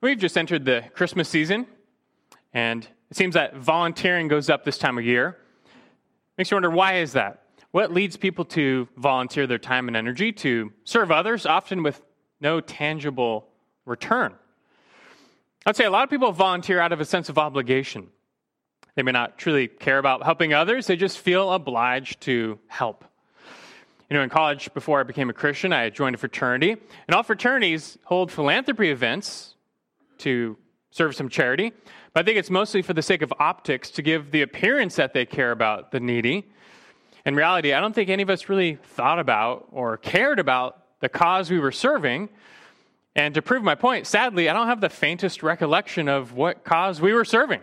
We've just entered the Christmas season, and it seems that volunteering goes up this time of year. Makes you wonder why is that? What leads people to volunteer their time and energy to serve others, often with no tangible return? I'd say a lot of people volunteer out of a sense of obligation. They may not truly care about helping others, they just feel obliged to help. You know, in college, before I became a Christian, I joined a fraternity, and all fraternities hold philanthropy events to serve some charity. But I think it's mostly for the sake of optics to give the appearance that they care about the needy. In reality, I don't think any of us really thought about or cared about the cause we were serving. And to prove my point, sadly, I don't have the faintest recollection of what cause we were serving.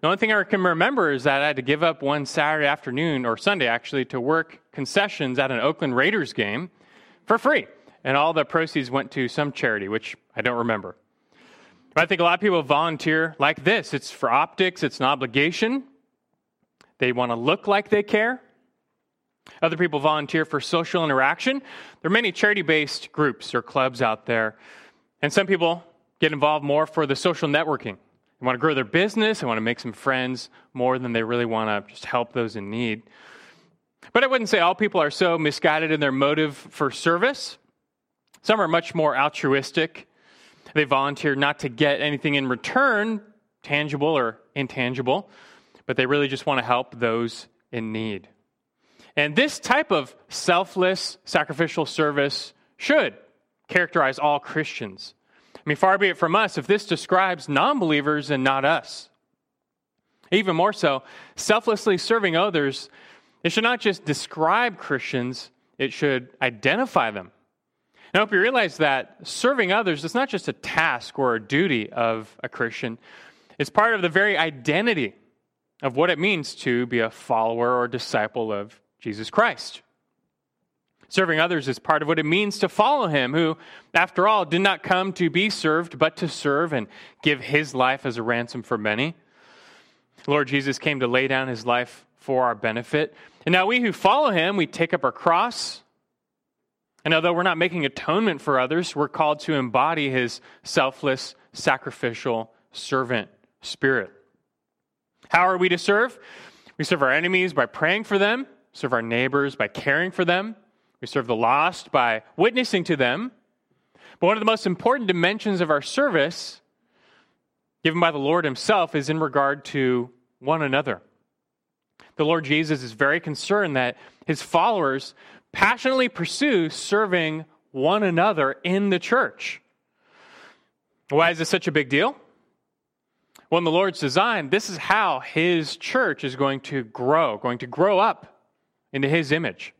The only thing I can remember is that I had to give up one Saturday afternoon, or Sunday actually, to work concessions at an Oakland Raiders game for free. And all the proceeds went to some charity, which I don't remember. I think a lot of people volunteer like this it's for optics, it's an obligation. They want to look like they care. Other people volunteer for social interaction. There are many charity based groups or clubs out there. And some people get involved more for the social networking. They want to grow their business, they want to make some friends more than they really want to just help those in need. But I wouldn't say all people are so misguided in their motive for service. Some are much more altruistic they volunteer not to get anything in return, tangible or intangible, but they really just want to help those in need. And this type of selfless, sacrificial service should characterize all Christians. I mean, far be it from us if this describes non believers and not us. Even more so, selflessly serving others, it should not just describe Christians, it should identify them. I hope you realize that serving others is not just a task or a duty of a Christian, it's part of the very identity of what it means to be a follower or disciple of Jesus Christ. Serving others is part of what it means to follow him, who, after all, did not come to be served, but to serve and give his life as a ransom for many. Lord Jesus came to lay down his life for our benefit. And now we who follow him, we take up our cross and although we're not making atonement for others, we're called to embody his selfless, sacrificial, servant spirit. How are we to serve? We serve our enemies by praying for them, serve our neighbors by caring for them, we serve the lost by witnessing to them. But one of the most important dimensions of our service, given by the Lord Himself, is in regard to one another. The Lord Jesus is very concerned that His followers passionately pursue serving one another in the church. Why is this such a big deal? Well, in the Lord's design, this is how His church is going to grow, going to grow up into His image.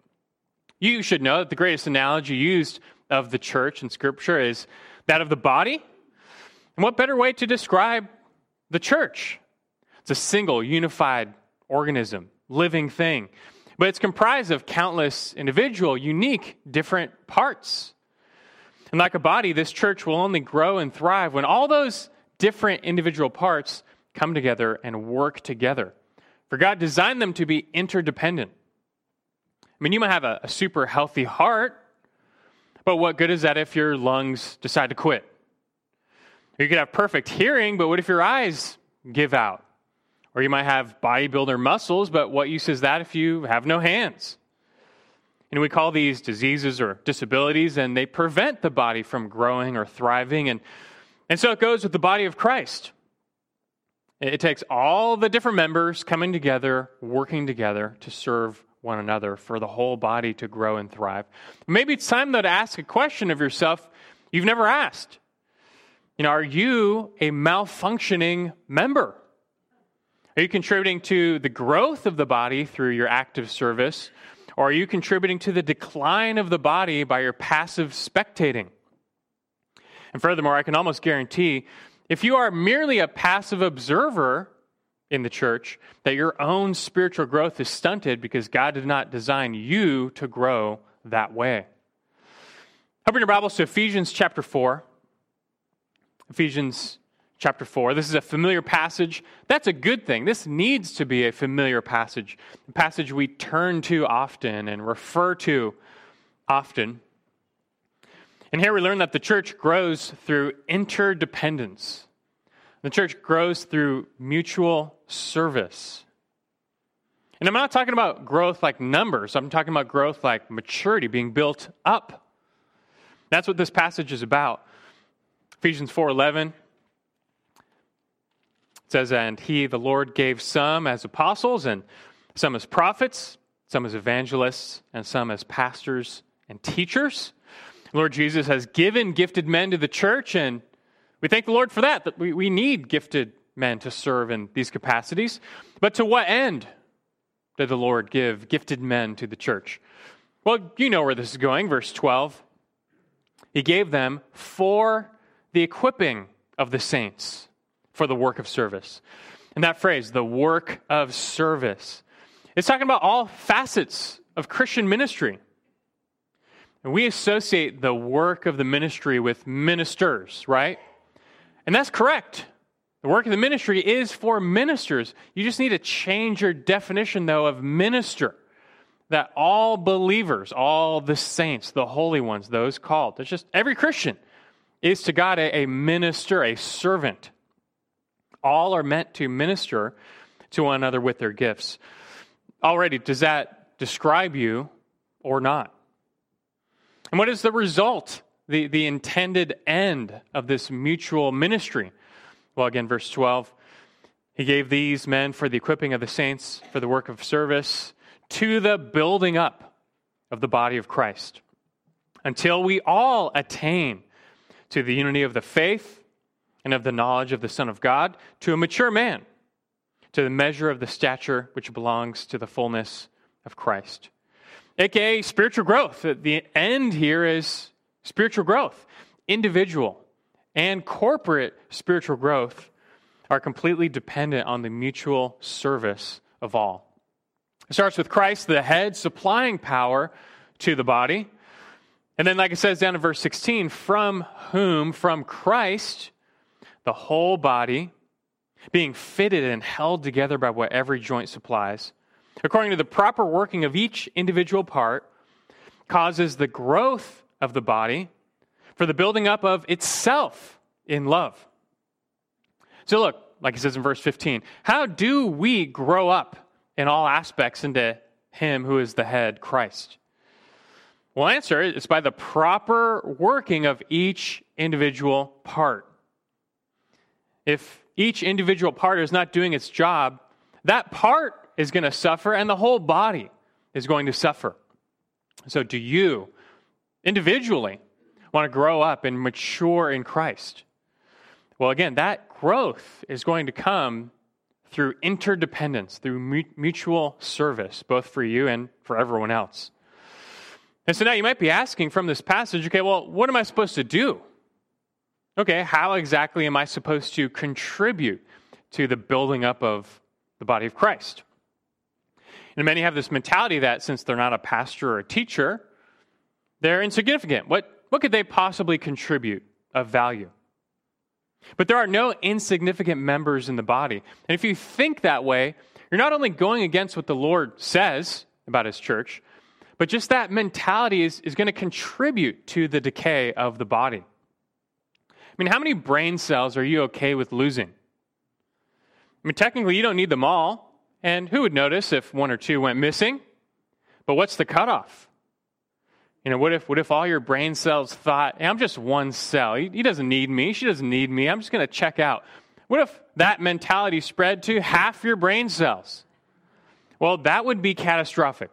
You should know that the greatest analogy used of the church in Scripture is that of the body. And what better way to describe the church? It's a single, unified organism, living thing but it's comprised of countless individual, unique, different parts. And like a body, this church will only grow and thrive when all those different individual parts come together and work together. For God designed them to be interdependent. I mean, you might have a, a super healthy heart, but what good is that if your lungs decide to quit? You could have perfect hearing, but what if your eyes give out? Or you might have bodybuilder muscles, but what use is that if you have no hands? And we call these diseases or disabilities, and they prevent the body from growing or thriving. And, and so it goes with the body of Christ. It takes all the different members coming together, working together to serve one another for the whole body to grow and thrive. Maybe it's time, though, to ask a question of yourself you've never asked. You know, are you a malfunctioning member? Are you contributing to the growth of the body through your active service? Or are you contributing to the decline of the body by your passive spectating? And furthermore, I can almost guarantee if you are merely a passive observer in the church, that your own spiritual growth is stunted because God did not design you to grow that way. Open your Bibles to Ephesians chapter 4. Ephesians chapter 4. This is a familiar passage. That's a good thing. This needs to be a familiar passage, a passage we turn to often and refer to often. And here we learn that the church grows through interdependence. The church grows through mutual service. And I'm not talking about growth like numbers, I'm talking about growth like maturity, being built up. That's what this passage is about. Ephesians 4:11 says and he the Lord gave some as apostles and some as prophets, some as evangelists, and some as pastors and teachers. Lord Jesus has given gifted men to the church, and we thank the Lord for that, that we, we need gifted men to serve in these capacities. But to what end did the Lord give gifted men to the church? Well, you know where this is going. Verse 12. He gave them for the equipping of the saints for the work of service. And that phrase, the work of service, it's talking about all facets of Christian ministry. And we associate the work of the ministry with ministers, right? And that's correct. The work of the ministry is for ministers. You just need to change your definition, though, of minister. That all believers, all the saints, the holy ones, those called, it's just every Christian is to God a, a minister, a servant. All are meant to minister to one another with their gifts. Already, does that describe you or not? And what is the result, the, the intended end of this mutual ministry? Well, again, verse 12. He gave these men for the equipping of the saints, for the work of service, to the building up of the body of Christ, until we all attain to the unity of the faith and of the knowledge of the Son of God, to a mature man, to the measure of the stature which belongs to the fullness of Christ aka spiritual growth. The end here is spiritual growth. Individual and corporate spiritual growth are completely dependent on the mutual service of all. It starts with Christ, the head, supplying power to the body. And then, like it says down in verse 16, from whom, from Christ, the whole body, being fitted and held together by what every joint supplies, according to the proper working of each individual part, causes the growth of the body for the building up of itself in love. So, look, like it says in verse 15, how do we grow up in all aspects into Him who is the head, Christ? Well, answer is by the proper working of each individual part. If each individual part is not doing its job, that part is going to suffer and the whole body is going to suffer. So, do you individually want to grow up and mature in Christ? Well, again, that growth is going to come through interdependence, through mutual service, both for you and for everyone else. And so now you might be asking from this passage, okay, well, what am I supposed to do? Okay, how exactly am I supposed to contribute to the building up of the body of Christ? And many have this mentality that since they're not a pastor or a teacher, they're insignificant. What, what could they possibly contribute of value? But there are no insignificant members in the body. And if you think that way, you're not only going against what the Lord says about his church, but just that mentality is, is going to contribute to the decay of the body. I mean, how many brain cells are you okay with losing? I mean, technically, you don't need them all. And who would notice if one or two went missing? But what's the cutoff? You know, what if, what if all your brain cells thought, hey, I'm just one cell. He, he doesn't need me. She doesn't need me. I'm just going to check out. What if that mentality spread to half your brain cells? Well, that would be catastrophic.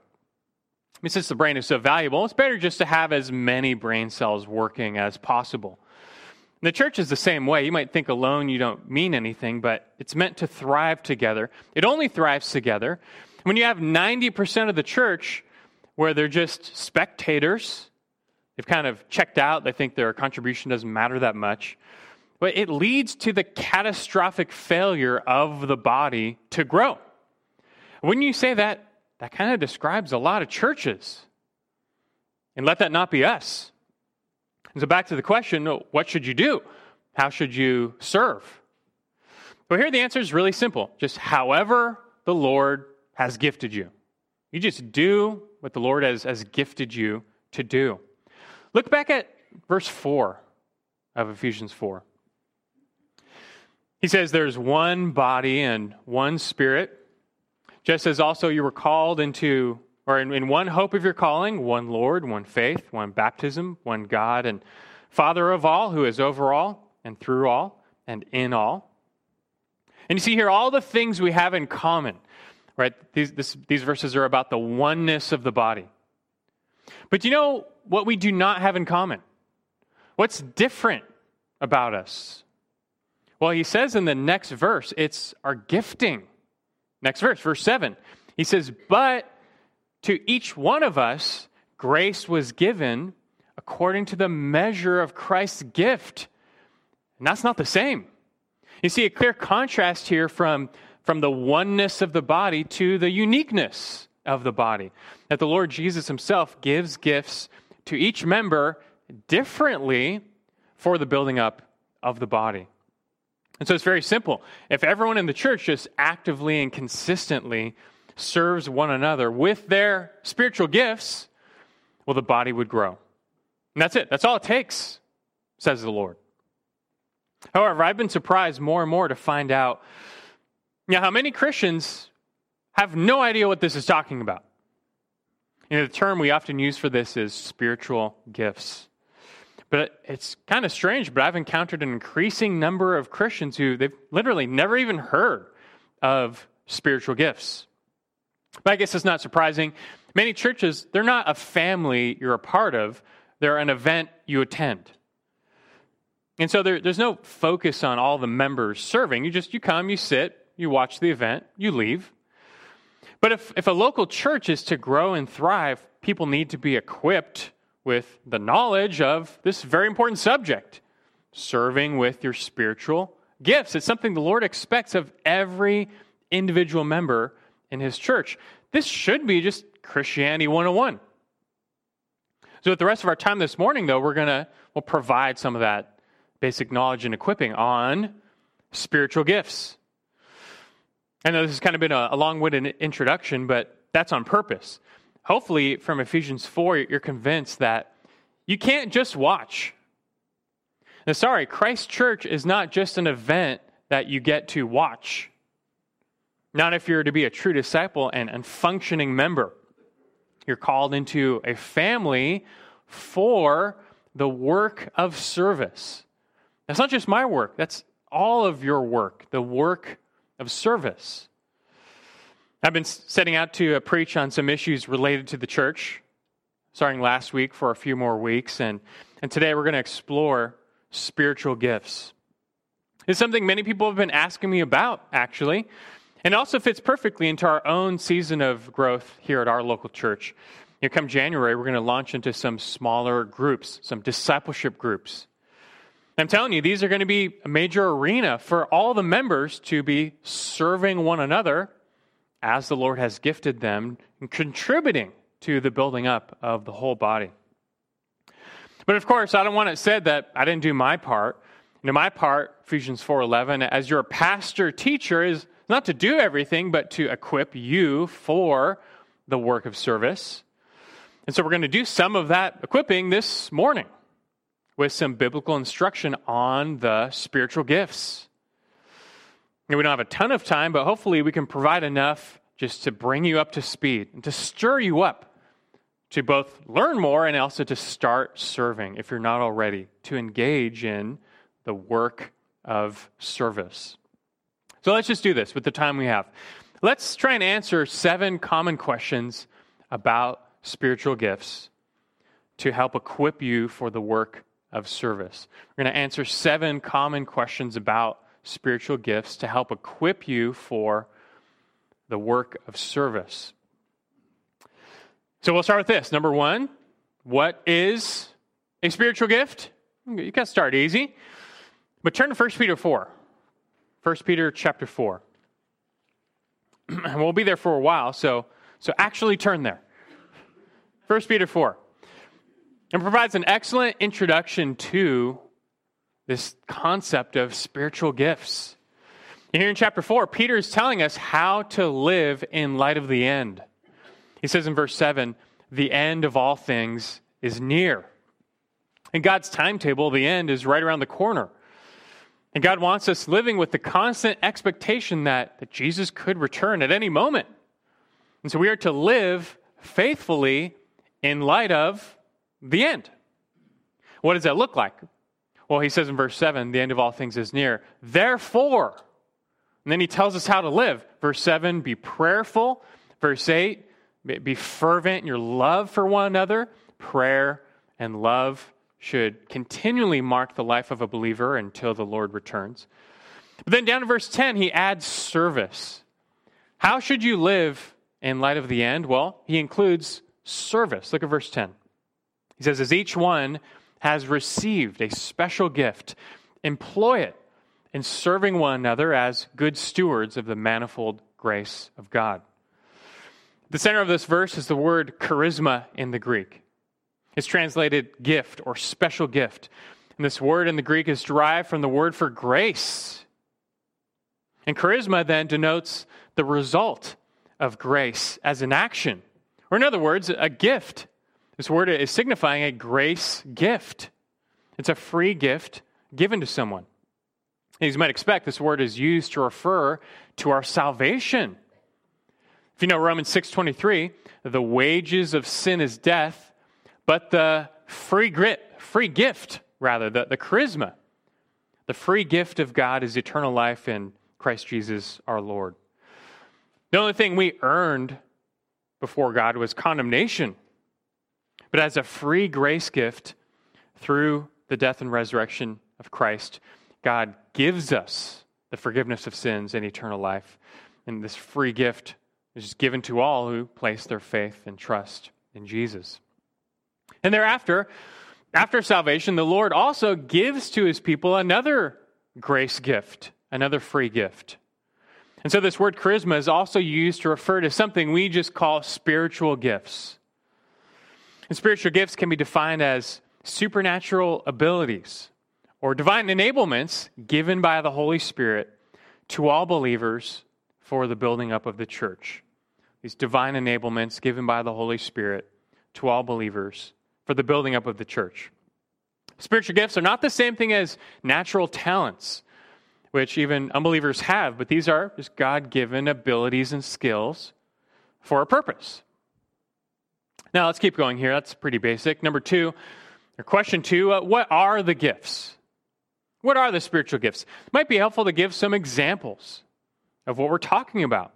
I mean, since the brain is so valuable, it's better just to have as many brain cells working as possible. And the church is the same way. You might think alone you don't mean anything, but it's meant to thrive together. It only thrives together. When you have 90% of the church where they're just spectators, they've kind of checked out, they think their contribution doesn't matter that much. But it leads to the catastrophic failure of the body to grow. When you say that, that kind of describes a lot of churches. And let that not be us. And so, back to the question what should you do? How should you serve? Well, here the answer is really simple just however the Lord has gifted you. You just do what the Lord has, has gifted you to do. Look back at verse 4 of Ephesians 4. He says, There's one body and one spirit, just as also you were called into, or in, in one hope of your calling, one Lord, one faith, one baptism, one God, and Father of all, who is over all, and through all, and in all. And you see here all the things we have in common, right? These, this, these verses are about the oneness of the body. But you know what we do not have in common? What's different about us? Well, he says in the next verse, it's our gifting. Next verse, verse 7. He says, But to each one of us, grace was given according to the measure of Christ's gift. And that's not the same. You see a clear contrast here from, from the oneness of the body to the uniqueness of the body. That the Lord Jesus himself gives gifts to each member differently for the building up of the body. And so it's very simple. If everyone in the church just actively and consistently serves one another with their spiritual gifts, well, the body would grow. And that's it. That's all it takes, says the Lord. However, I've been surprised more and more to find out you know, how many Christians have no idea what this is talking about. You know, the term we often use for this is spiritual gifts. But it's kind of strange, but I've encountered an increasing number of Christians who they've literally never even heard of spiritual gifts. But I guess it's not surprising. Many churches, they're not a family you're a part of, they're an event you attend. And so there, there's no focus on all the members serving. You just you come, you sit, you watch the event, you leave. But if, if a local church is to grow and thrive, people need to be equipped with the knowledge of this very important subject serving with your spiritual gifts. It's something the Lord expects of every individual member in his church. This should be just Christianity 101. So, with the rest of our time this morning, though, we're going to we'll provide some of that basic knowledge and equipping on spiritual gifts. I know this has kind of been a, a long winded introduction, but that's on purpose hopefully from Ephesians 4, you're convinced that you can't just watch. Now, sorry, Christ Church is not just an event that you get to watch. Not if you're to be a true disciple and, and functioning member. You're called into a family for the work of service. That's not just my work, that's all of your work, the work of service. I've been setting out to uh, preach on some issues related to the church, starting last week for a few more weeks. And, and today we're going to explore spiritual gifts. It's something many people have been asking me about, actually. And it also fits perfectly into our own season of growth here at our local church. You know, come January, we're going to launch into some smaller groups, some discipleship groups. I'm telling you, these are going to be a major arena for all the members to be serving one another as the Lord has gifted them and contributing to the building up of the whole body. But of course, I don't want it said that I didn't do my part. You know, my part, Ephesians 4:11, as your pastor teacher is not to do everything, but to equip you for the work of service. And so we're going to do some of that equipping this morning with some biblical instruction on the spiritual gifts And we don't have a ton of time, but hopefully we can provide enough just to bring you up to speed and to stir you up to both learn more and also to start serving if you're not already, to engage in the work of service. So let's just do this with the time we have. Let's try and answer seven common questions about spiritual gifts to help equip you for the work of service. We're going to answer seven common questions about spiritual gifts to help equip you for the work of service. So we'll start with this. Number one, what is a spiritual gift? You can start easy. But turn to 1 Peter 4. 1 Peter chapter 4. and we'll be there for a while, so, so actually turn there. 1 Peter 4. And provides an excellent introduction to this concept of spiritual gifts. Here in chapter 4, Peter is telling us how to live in light of the end. He says in verse 7 the end of all things is near. And God's timetable, the end, is right around the corner. And God wants us living with the constant expectation that, that Jesus could return at any moment. And so we are to live faithfully in light of the end. What does that look like? Well, he says in verse 7 the end of all things is near. Therefore, and then he tells us how to live. Verse 7 be prayerful. Verse 8 be fervent in your love for one another. Prayer and love should continually mark the life of a believer until the Lord returns. But then down to verse 10, he adds service. How should you live in light of the end? Well, he includes service. Look at verse 10. He says, As each one has received a special gift, employ it in serving one another as good stewards of the manifold grace of God. The center of this verse is the word charisma in the Greek. It's translated gift or special gift. And this word in the Greek is derived from the word for grace. And charisma then denotes the result of grace as an action, or in other words, a gift. This word is signifying a grace gift. It's a free gift given to someone. As you might expect, this word is used to refer to our salvation. If you know Romans 6:23, the wages of sin is death, but the free grit, free gift, rather, the, the charisma, the free gift of God is eternal life in Christ Jesus our Lord. The only thing we earned before God was condemnation. But as a free grace gift through the death and resurrection of Christ, God gives us the forgiveness of sins and eternal life. And this free gift is given to all who place their faith and trust in Jesus. And thereafter, after salvation, the Lord also gives to his people another grace gift, another free gift. And so this word charisma is also used to refer to something we just call spiritual gifts. And spiritual gifts can be defined as supernatural abilities or divine enablements given by the Holy Spirit to all believers for the building up of the church. These divine enablements given by the Holy Spirit to all believers for the building up of the church. Spiritual gifts are not the same thing as natural talents, which even unbelievers have, but these are just God given abilities and skills for a purpose. Now, let's keep going here. That's pretty basic. Number two, or question two, uh, what are the gifts? What are the spiritual gifts? It might be helpful to give some examples of what we're talking about.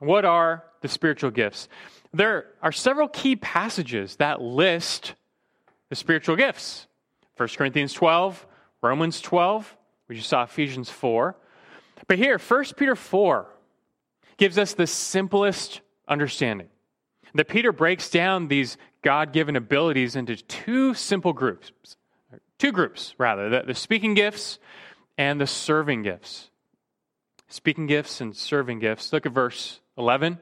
What are the spiritual gifts? There are several key passages that list the spiritual gifts 1 Corinthians 12, Romans 12, we just saw Ephesians 4. But here, 1 Peter 4 gives us the simplest understanding. That Peter breaks down these God given abilities into two simple groups two groups, rather the, the speaking gifts and the serving gifts. Speaking gifts and serving gifts. Look at verse 11.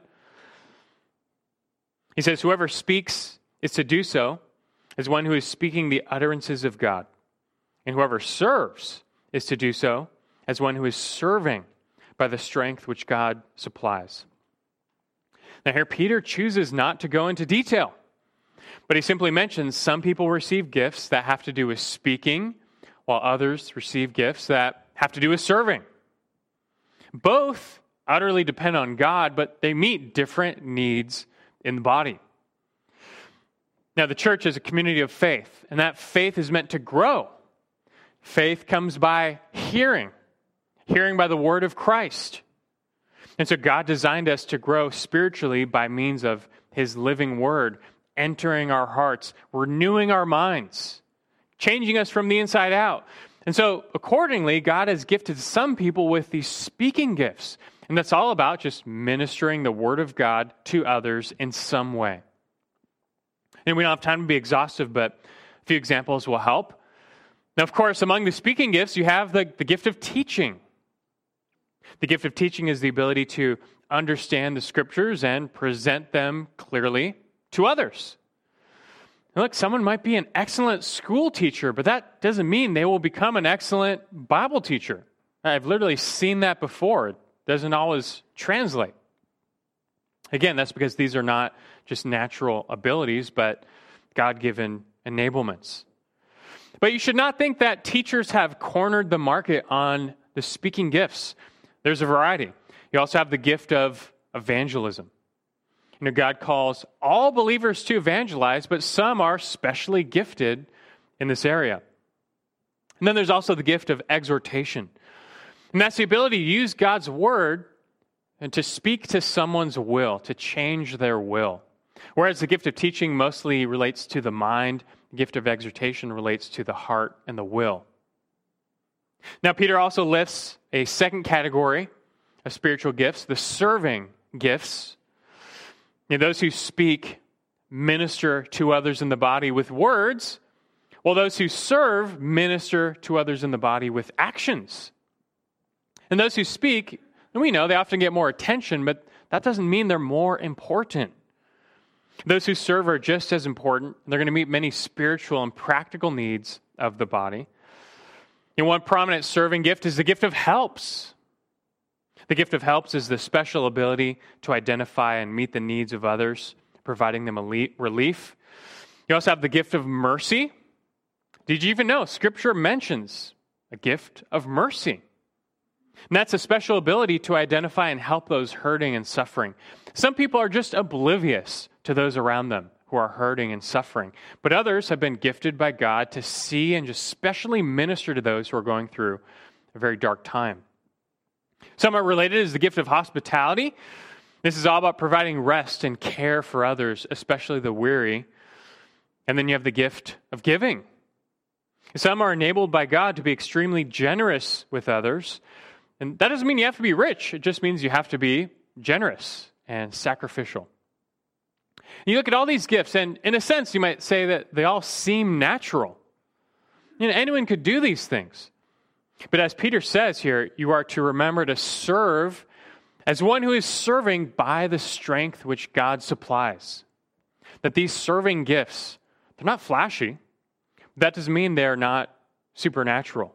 He says, Whoever speaks is to do so as one who is speaking the utterances of God. And whoever serves is to do so as one who is serving by the strength which God supplies. Now, here Peter chooses not to go into detail. But he simply mentions some people receive gifts that have to do with speaking, while others receive gifts that have to do with serving. Both utterly depend on God, but they meet different needs in the body. Now, the church is a community of faith, and that faith is meant to grow. Faith comes by hearing, hearing by the word of Christ. And so, God designed us to grow spiritually by means of His living word entering our hearts, renewing our minds, changing us from the inside out. And so, accordingly, God has gifted some people with these speaking gifts. And that's all about just ministering the Word of God to others in some way. And we don't have time to be exhaustive, but a few examples will help. Now, of course, among the speaking gifts, you have the, the gift of teaching. The gift of teaching is the ability to understand the scriptures and present them clearly to others. Now look, someone might be an excellent school teacher, but that doesn't mean they will become an excellent Bible teacher. I've literally seen that before. Doesn't always translate. Again, that's because these are not just natural abilities, but God given enablements. But you should not think that teachers have cornered the market on the speaking gifts. There's a variety. You also have the gift of evangelism. You know, God calls all believers to evangelize, but some are specially gifted in this area. And then there's also the gift of exhortation. And that's the ability to use God's word and to speak to someone's will, to change their will. Whereas the gift of teaching mostly relates to the mind, the gift of exhortation relates to the heart and the will. Now, Peter also lists a second category of spiritual gifts, the serving gifts. You know, those who speak minister to others in the body with words, while those who serve minister to others in the body with actions. And those who speak, we know they often get more attention, but that doesn't mean they're more important. Those who serve are just as important. They're going to meet many spiritual and practical needs of the body. And one prominent serving gift is the gift of helps. The gift of helps is the special ability to identify and meet the needs of others, providing them relief. You also have the gift of mercy. Did you even know Scripture mentions a gift of mercy? And that's a special ability to identify and help those hurting and suffering. Some people are just oblivious to those around them who are hurting and suffering, but others have been gifted by God to see and just specially minister to those who are going through a very dark time. Somewhat related is the gift of hospitality. This is all about providing rest and care for others, especially the weary. And then you have the gift of giving. Some are enabled by God to be extremely generous with others. And that doesn't mean you have to be rich, it just means you have to be generous and sacrificial. And you look at all these gifts, and in a sense, you might say that they all seem natural. You know, anyone could do these things. But as Peter says here, you are to remember to serve as one who is serving by the strength which God supplies. That these serving gifts, they're not flashy. That doesn't mean they're not supernatural.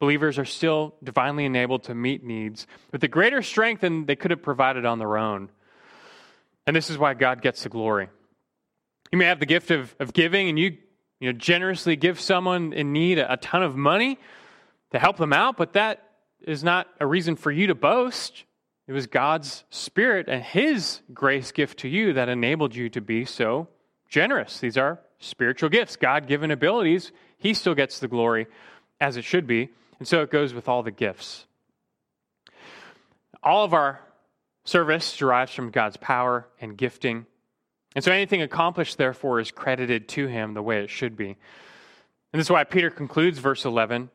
Believers are still divinely enabled to meet needs with a greater strength than they could have provided on their own. And this is why God gets the glory. You may have the gift of, of giving, and you you know, generously give someone in need a, a ton of money to help them out, but that is not a reason for you to boast. It was God's Spirit and His grace gift to you that enabled you to be so generous. These are spiritual gifts, God given abilities. He still gets the glory as it should be. And so it goes with all the gifts. All of our service derives from God's power and gifting. And so anything accomplished, therefore, is credited to him the way it should be. And this is why Peter concludes verse 11.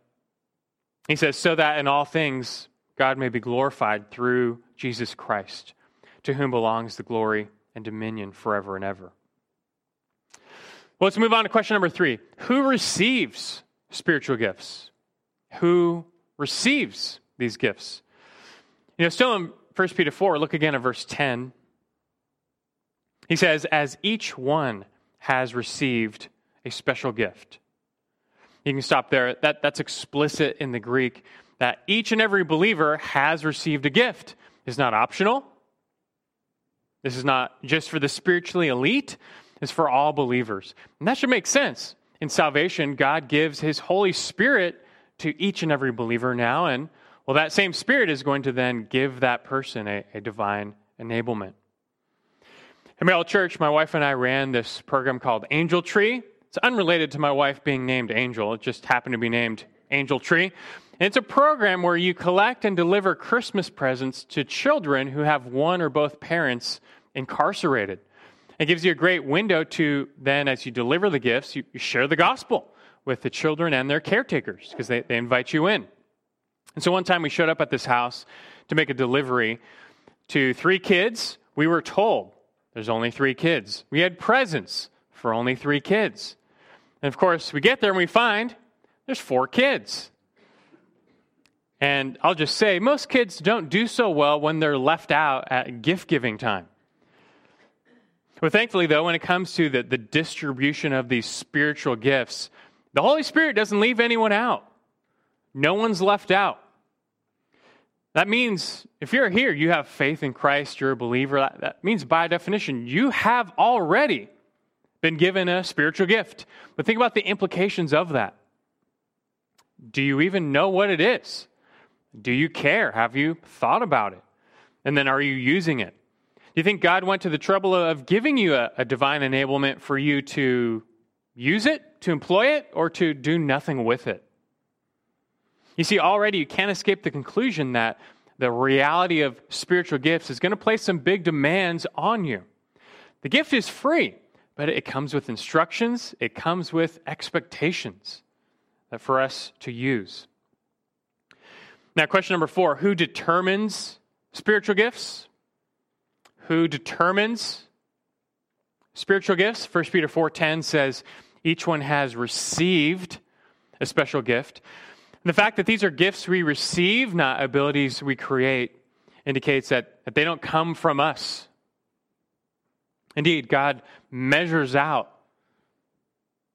He says, So that in all things God may be glorified through Jesus Christ, to whom belongs the glory and dominion forever and ever. Well, let's move on to question number three Who receives spiritual gifts? Who receives these gifts? You know, still in 1 Peter 4, look again at verse 10. He says, as each one has received a special gift. You can stop there. That, that's explicit in the Greek that each and every believer has received a gift. It's not optional. This is not just for the spiritually elite, it's for all believers. And that should make sense. In salvation, God gives his Holy Spirit to each and every believer now, and well, that same Spirit is going to then give that person a, a divine enablement. At Merrill Church, my wife and I ran this program called Angel Tree. It's unrelated to my wife being named Angel, it just happened to be named Angel Tree. And it's a program where you collect and deliver Christmas presents to children who have one or both parents incarcerated. It gives you a great window to then, as you deliver the gifts, you, you share the gospel with the children and their caretakers because they, they invite you in. And so one time we showed up at this house to make a delivery to three kids. We were told there's only three kids. We had presents for only three kids. And of course, we get there and we find there's four kids. And I'll just say, most kids don't do so well when they're left out at gift giving time. But thankfully, though, when it comes to the, the distribution of these spiritual gifts, the Holy Spirit doesn't leave anyone out. No one's left out. That means if you're here, you have faith in Christ, you're a believer. That, that means by definition, you have already been given a spiritual gift. But think about the implications of that. Do you even know what it is? Do you care? Have you thought about it? And then are you using it? Do you think God went to the trouble of giving you a, a divine enablement for you to use it, to employ it, or to do nothing with it? You see, already you can't escape the conclusion that the reality of spiritual gifts is going to place some big demands on you. The gift is free, but it comes with instructions, it comes with expectations for us to use. Now, question number four who determines spiritual gifts? Who determines spiritual gifts? 1 Peter 4:10 says each one has received a special gift. And the fact that these are gifts we receive, not abilities we create, indicates that, that they don't come from us. Indeed, God measures out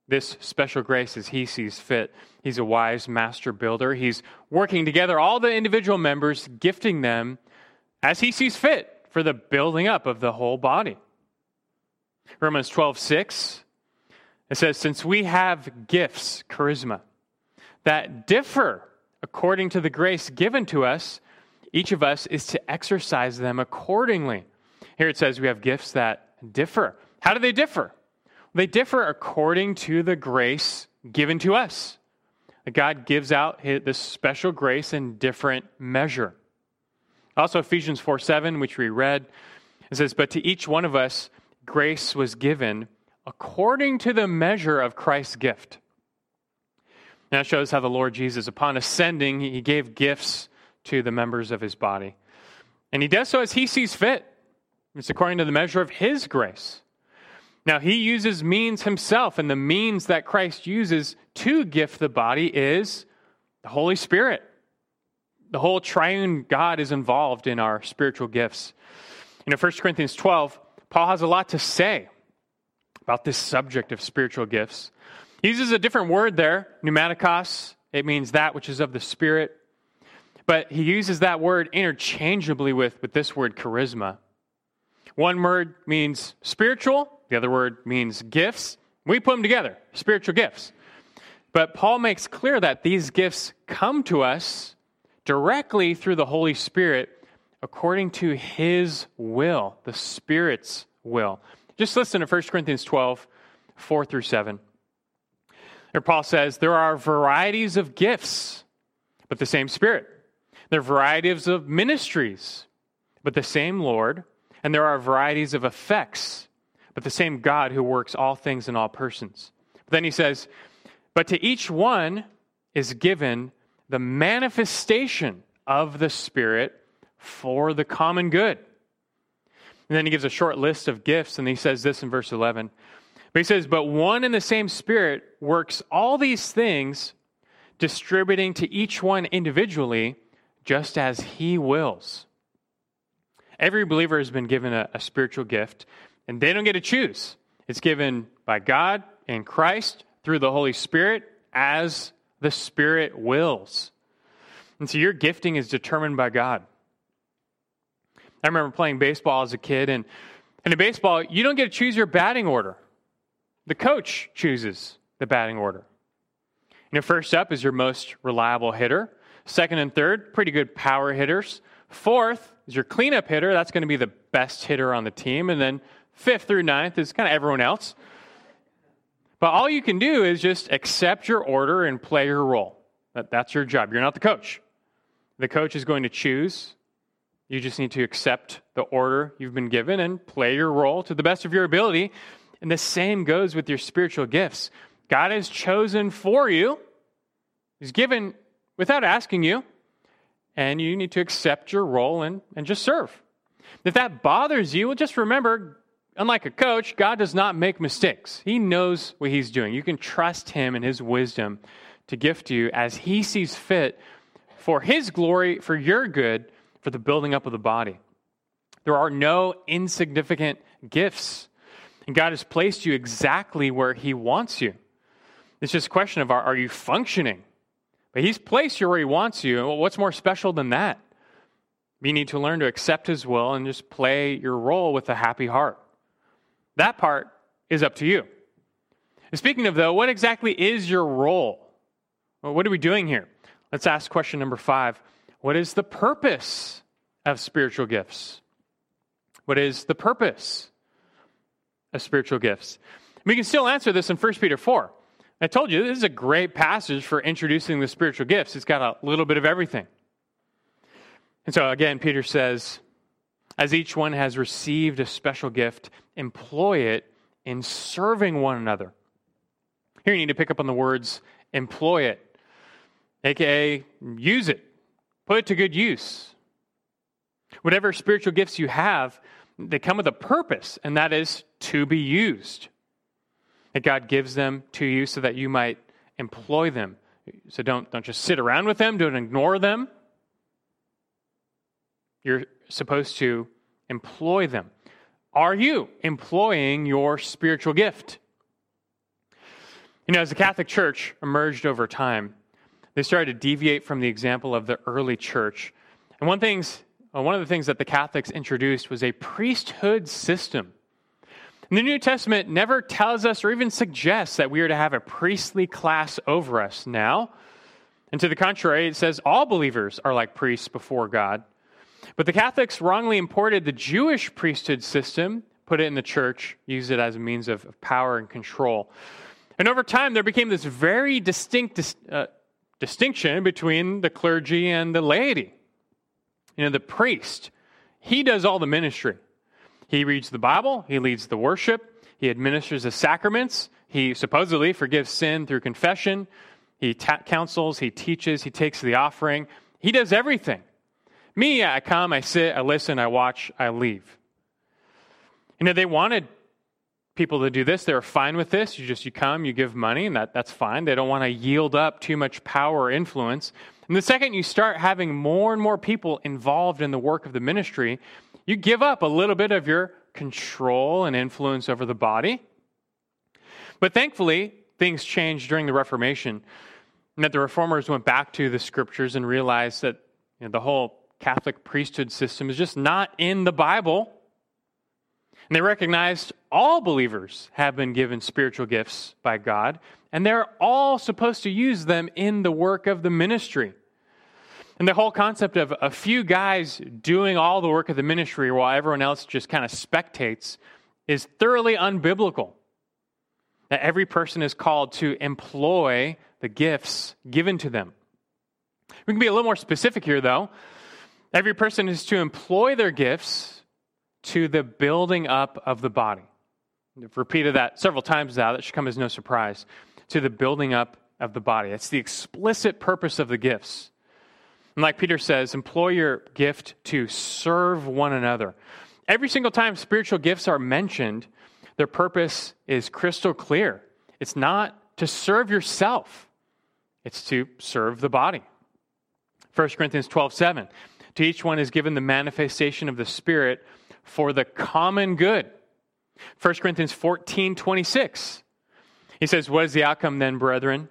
this special grace as He sees fit. He's a wise master builder. He's working together all the individual members, gifting them as He sees fit for the building up of the whole body. Romans 12, 6, it says, Since we have gifts, charisma, that differ according to the grace given to us, each of us is to exercise them accordingly. Here it says we have gifts that differ. How do they differ? They differ according to the grace given to us. God gives out this special grace in different measure. Also, Ephesians 4 7, which we read, it says, But to each one of us, grace was given according to the measure of Christ's gift. That shows how the Lord Jesus, upon ascending, he gave gifts to the members of his body. And he does so as he sees fit. It's according to the measure of his grace. Now, he uses means himself, and the means that Christ uses to gift the body is the Holy Spirit. The whole triune God is involved in our spiritual gifts. You know, 1 Corinthians 12, Paul has a lot to say about this subject of spiritual gifts. He uses a different word there, pneumatikos. It means that which is of the Spirit. But he uses that word interchangeably with, with this word, charisma. One word means spiritual, the other word means gifts. We put them together, spiritual gifts. But Paul makes clear that these gifts come to us directly through the Holy Spirit according to his will, the Spirit's will. Just listen to 1 Corinthians 12, 4 through 7. There, Paul says, There are varieties of gifts, but the same Spirit. There are varieties of ministries, but the same Lord. And there are varieties of effects, but the same God who works all things in all persons. But then he says, But to each one is given the manifestation of the Spirit for the common good. And then he gives a short list of gifts, and he says this in verse 11 but he says, But one and the same Spirit works all these things, distributing to each one individually, just as he wills. Every believer has been given a, a spiritual gift, and they don't get to choose. It's given by God and Christ through the Holy Spirit as the Spirit wills. And so your gifting is determined by God. I remember playing baseball as a kid, and, and in baseball, you don't get to choose your batting order. The coach chooses the batting order. You know, first up is your most reliable hitter. Second and third, pretty good power hitters. Fourth is your cleanup hitter. That's going to be the best hitter on the team. And then fifth through ninth is kind of everyone else. But all you can do is just accept your order and play your role. That, that's your job. You're not the coach. The coach is going to choose. You just need to accept the order you've been given and play your role to the best of your ability. And the same goes with your spiritual gifts. God has chosen for you, He's given without asking you, and you need to accept your role and, and just serve. If that bothers you, well, just remember unlike a coach, God does not make mistakes. He knows what He's doing. You can trust Him and His wisdom to gift you as He sees fit for His glory, for your good, for the building up of the body. There are no insignificant gifts and God has placed you exactly where He wants you. It's just a question of are, are you functioning? But He's placed you where He wants you. Well, what's more special than that? You need to learn to accept His will and just play your role with a happy heart. That part is up to you. Speaking of, though, what exactly is your role? Well, what are we doing here? Let's ask question number five What is the purpose of spiritual gifts? What is the purpose of spiritual gifts? We can still answer this in 1 Peter 4. I told you this is a great passage for introducing the spiritual gifts. It's got a little bit of everything. And so, again, Peter says, as each one has received a special gift, employ it in serving one another. Here you need to pick up on the words employ it, aka use it, put it to good use. Whatever spiritual gifts you have, they come with a purpose, and that is to be used. That God gives them to you so that you might employ them. So don't, don't just sit around with them, don't ignore them. You're supposed to employ them. Are you employing your spiritual gift? You know, as the Catholic Church emerged over time, they started to deviate from the example of the early church. And one, things, one of the things that the Catholics introduced was a priesthood system. And the New Testament never tells us or even suggests that we are to have a priestly class over us now. And to the contrary, it says all believers are like priests before God. But the Catholics wrongly imported the Jewish priesthood system, put it in the church, used it as a means of power and control. And over time, there became this very distinct uh, distinction between the clergy and the laity. You know, the priest, he does all the ministry. He reads the Bible, he leads the worship, he administers the sacraments, he supposedly forgives sin through confession, he ta- counsels, he teaches, he takes the offering. He does everything. Me, I come, I sit, I listen, I watch, I leave. You know, they wanted people that do this. they're fine with this. You just you come, you give money, and that, that's fine. They don't want to yield up too much power or influence. And the second you start having more and more people involved in the work of the ministry, you give up a little bit of your control and influence over the body. But thankfully, things changed during the Reformation, and that the reformers went back to the scriptures and realized that you know, the whole Catholic priesthood system is just not in the Bible. And they recognized all believers have been given spiritual gifts by God, and they're all supposed to use them in the work of the ministry. And the whole concept of a few guys doing all the work of the ministry while everyone else just kind of spectates is thoroughly unbiblical. That every person is called to employ the gifts given to them. We can be a little more specific here, though. Every person is to employ their gifts to the building up of the body. I've repeated that several times now. That should come as no surprise. To the building up of the body. That's the explicit purpose of the gifts. And like Peter says, employ your gift to serve one another. Every single time spiritual gifts are mentioned, their purpose is crystal clear. It's not to serve yourself, it's to serve the body. 1 Corinthians 12 7. To each one is given the manifestation of the Spirit for the common good. 1 Corinthians 14 26. He says, What is the outcome then, brethren?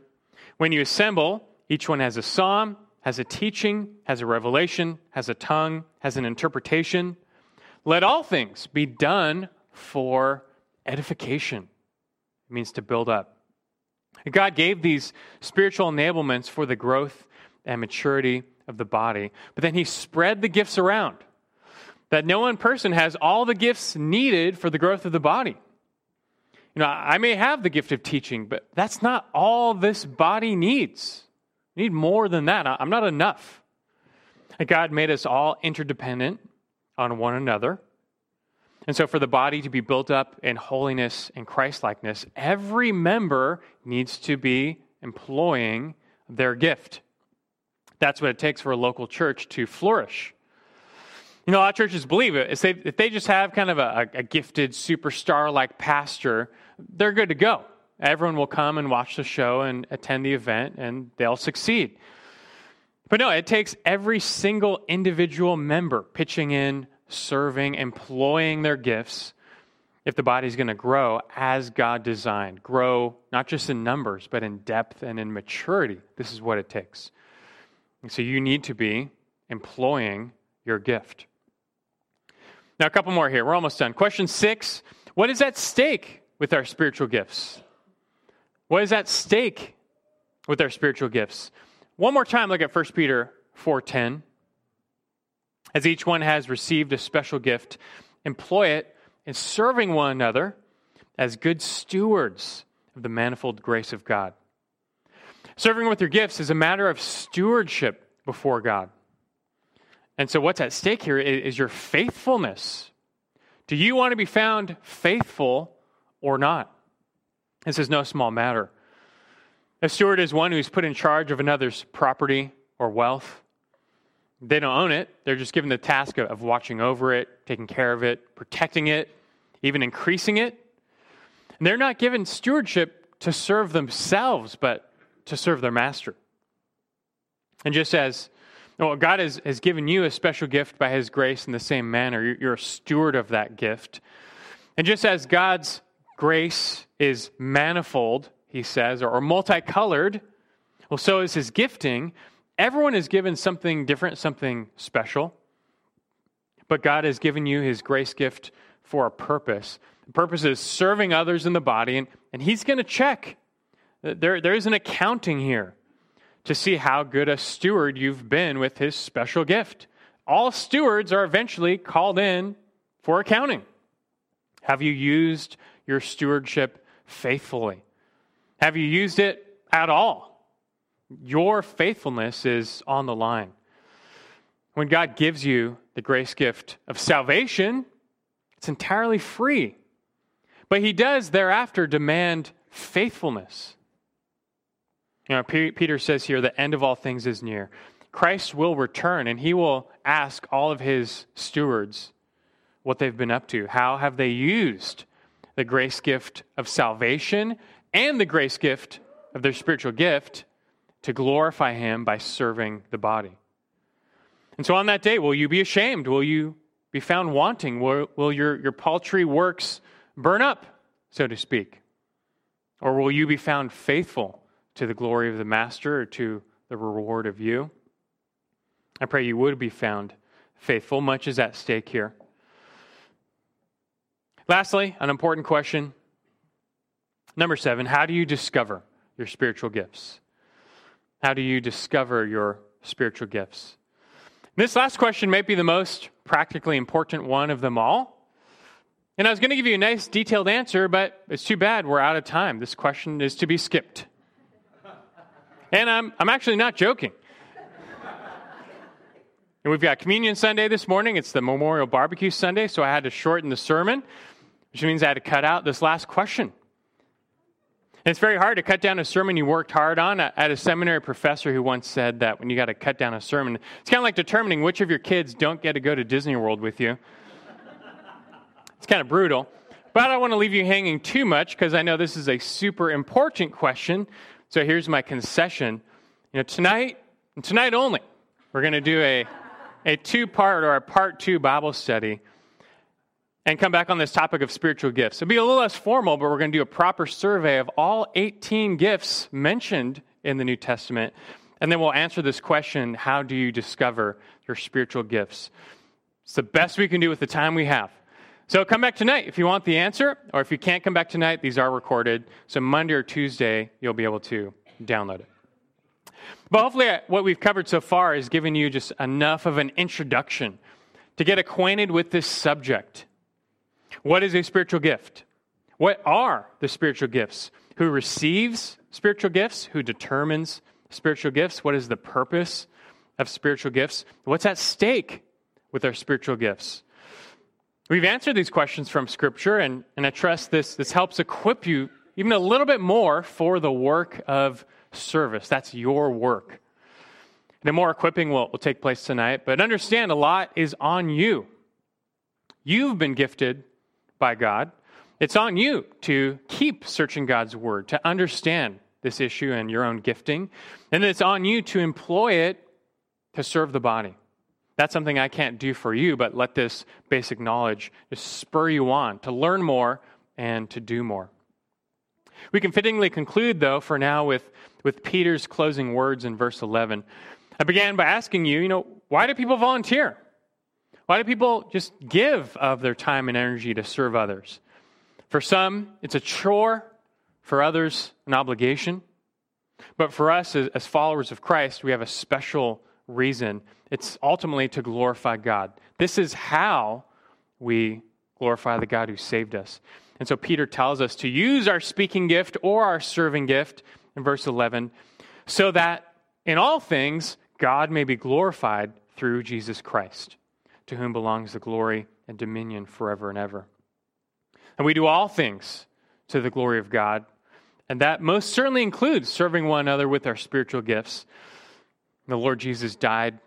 When you assemble, each one has a psalm, has a teaching, has a revelation, has a tongue, has an interpretation. Let all things be done for edification. It means to build up. God gave these spiritual enablements for the growth and maturity of the body. But then he spread the gifts around that no one person has all the gifts needed for the growth of the body. You know, I may have the gift of teaching, but that's not all this body needs. Need more than that. I'm not enough. God made us all interdependent on one another. And so, for the body to be built up in holiness and Christlikeness, every member needs to be employing their gift. That's what it takes for a local church to flourish. You know, a lot of churches believe it. If they, if they just have kind of a, a gifted superstar like pastor, they're good to go. Everyone will come and watch the show and attend the event, and they'll succeed. But no, it takes every single individual member pitching in, serving, employing their gifts if the body's going to grow as God designed. Grow not just in numbers, but in depth and in maturity. This is what it takes. And so you need to be employing your gift. Now, a couple more here. We're almost done. Question six What is at stake with our spiritual gifts? What is at stake with our spiritual gifts? One more time, look at 1 Peter 4:10. As each one has received a special gift, employ it in serving one another as good stewards of the manifold grace of God. Serving with your gifts is a matter of stewardship before God. And so, what's at stake here is your faithfulness. Do you want to be found faithful or not? This is no small matter. A steward is one who's put in charge of another's property or wealth. They don't own it, they're just given the task of watching over it, taking care of it, protecting it, even increasing it. And they're not given stewardship to serve themselves, but to serve their master. And just as well, God has, has given you a special gift by his grace in the same manner, you're, a steward of that gift. And just as God's grace is manifold, he says, or, or multicolored, well, so is his gifting. Everyone is given something different, something special. But God has given you his grace gift for a purpose. The purpose is serving others in the body, and, and he's going to check. There, there is an accounting here to see how good a steward you've been with his special gift. All stewards are eventually called in for accounting. Have you used your stewardship faithfully? Have you used it at all? Your faithfulness is on the line. When God gives you the grace gift of salvation, it's entirely free. But He does thereafter demand faithfulness. You know, Peter says here, the end of all things is near. Christ will return and he will ask all of his stewards what they've been up to. How have they used the grace gift of salvation and the grace gift of their spiritual gift to glorify him by serving the body? And so on that day, will you be ashamed? Will you be found wanting? Will, will your, your paltry works burn up, so to speak? Or will you be found faithful? To the glory of the Master or to the reward of you. I pray you would be found faithful. Much is at stake here. Lastly, an important question. Number seven, how do you discover your spiritual gifts? How do you discover your spiritual gifts? This last question might be the most practically important one of them all. And I was going to give you a nice detailed answer, but it's too bad we're out of time. This question is to be skipped. And I'm, I'm actually not joking. and we've got Communion Sunday this morning. It's the Memorial Barbecue Sunday, so I had to shorten the sermon, which means I had to cut out this last question. And it's very hard to cut down a sermon you worked hard on. I had a seminary professor who once said that when you got to cut down a sermon, it's kind of like determining which of your kids don't get to go to Disney World with you. it's kind of brutal. But I don't want to leave you hanging too much because I know this is a super important question so here's my concession. You know, tonight, tonight only, we're going to do a, a two part or a part two Bible study and come back on this topic of spiritual gifts. It'll be a little less formal, but we're going to do a proper survey of all 18 gifts mentioned in the New Testament. And then we'll answer this question how do you discover your spiritual gifts? It's the best we can do with the time we have. So come back tonight if you want the answer, or if you can't come back tonight, these are recorded. So Monday or Tuesday, you'll be able to download it. But hopefully, uh, what we've covered so far has given you just enough of an introduction to get acquainted with this subject. What is a spiritual gift? What are the spiritual gifts? Who receives spiritual gifts? Who determines spiritual gifts? What is the purpose of spiritual gifts? What's at stake with our spiritual gifts? We've answered these questions from Scripture, and, and I trust this, this helps equip you even a little bit more for the work of service. That's your work. And more equipping will, will take place tonight, but understand a lot is on you. You've been gifted by God. It's on you to keep searching God's word, to understand this issue and your own gifting. And it's on you to employ it to serve the body. That's something I can't do for you, but let this basic knowledge just spur you on to learn more and to do more. We can fittingly conclude, though, for now with, with Peter's closing words in verse 11. I began by asking you, you know, why do people volunteer? Why do people just give of their time and energy to serve others? For some, it's a chore. for others, an obligation. But for us, as followers of Christ, we have a special reason. It's ultimately to glorify God. This is how we glorify the God who saved us. And so Peter tells us to use our speaking gift or our serving gift in verse 11 so that in all things God may be glorified through Jesus Christ, to whom belongs the glory and dominion forever and ever. And we do all things to the glory of God, and that most certainly includes serving one another with our spiritual gifts. The Lord Jesus died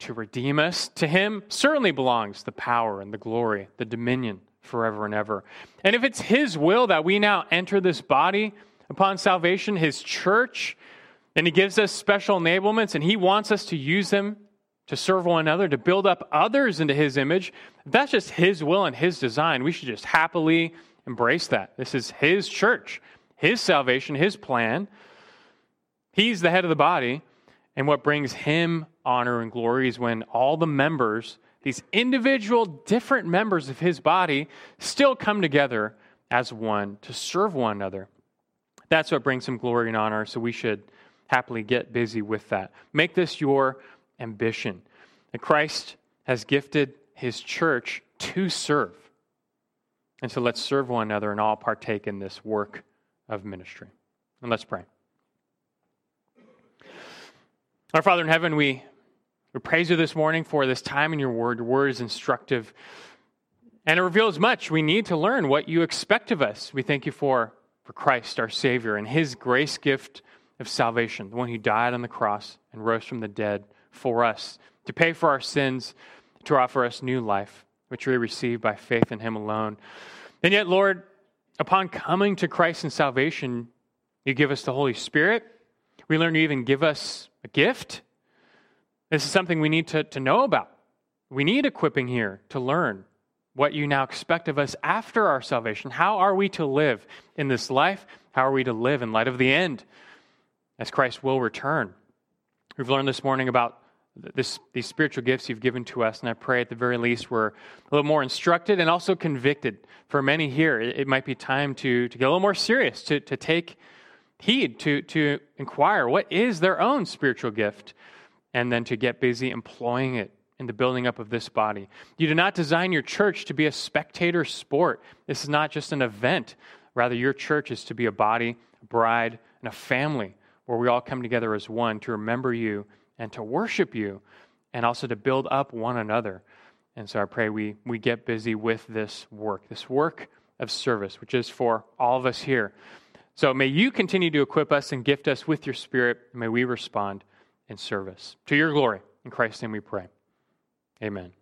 to redeem us. To him certainly belongs the power and the glory, the dominion forever and ever. And if it's his will that we now enter this body upon salvation, his church, and he gives us special enablements and he wants us to use them to serve one another, to build up others into his image, that's just his will and his design. We should just happily embrace that. This is his church, his salvation, his plan. He's the head of the body. And what brings him honor and glory is when all the members, these individual different members of his body, still come together as one to serve one another. That's what brings him glory and honor. So we should happily get busy with that. Make this your ambition. And Christ has gifted his church to serve. And so let's serve one another and all partake in this work of ministry. And let's pray. Our Father in heaven, we, we praise you this morning for this time in your word. Your word is instructive. And it reveals much. We need to learn what you expect of us. We thank you for, for Christ, our Savior, and his grace gift of salvation, the one who died on the cross and rose from the dead for us, to pay for our sins, to offer us new life, which we receive by faith in him alone. And yet, Lord, upon coming to Christ and salvation, you give us the Holy Spirit. We learn you even give us a gift. This is something we need to, to know about. We need equipping here to learn what you now expect of us after our salvation. How are we to live in this life? How are we to live in light of the end as Christ will return? We've learned this morning about this, these spiritual gifts you've given to us, and I pray at the very least we're a little more instructed and also convicted. For many here, it, it might be time to, to get a little more serious, to, to take heed, to, to inquire what is their own spiritual gift, and then to get busy employing it in the building up of this body. You do not design your church to be a spectator sport. This is not just an event. Rather, your church is to be a body, a bride, and a family where we all come together as one to remember you and to worship you and also to build up one another. And so I pray we, we get busy with this work, this work of service, which is for all of us here. So may you continue to equip us and gift us with your spirit. May we respond in service. To your glory. In Christ's name we pray. Amen.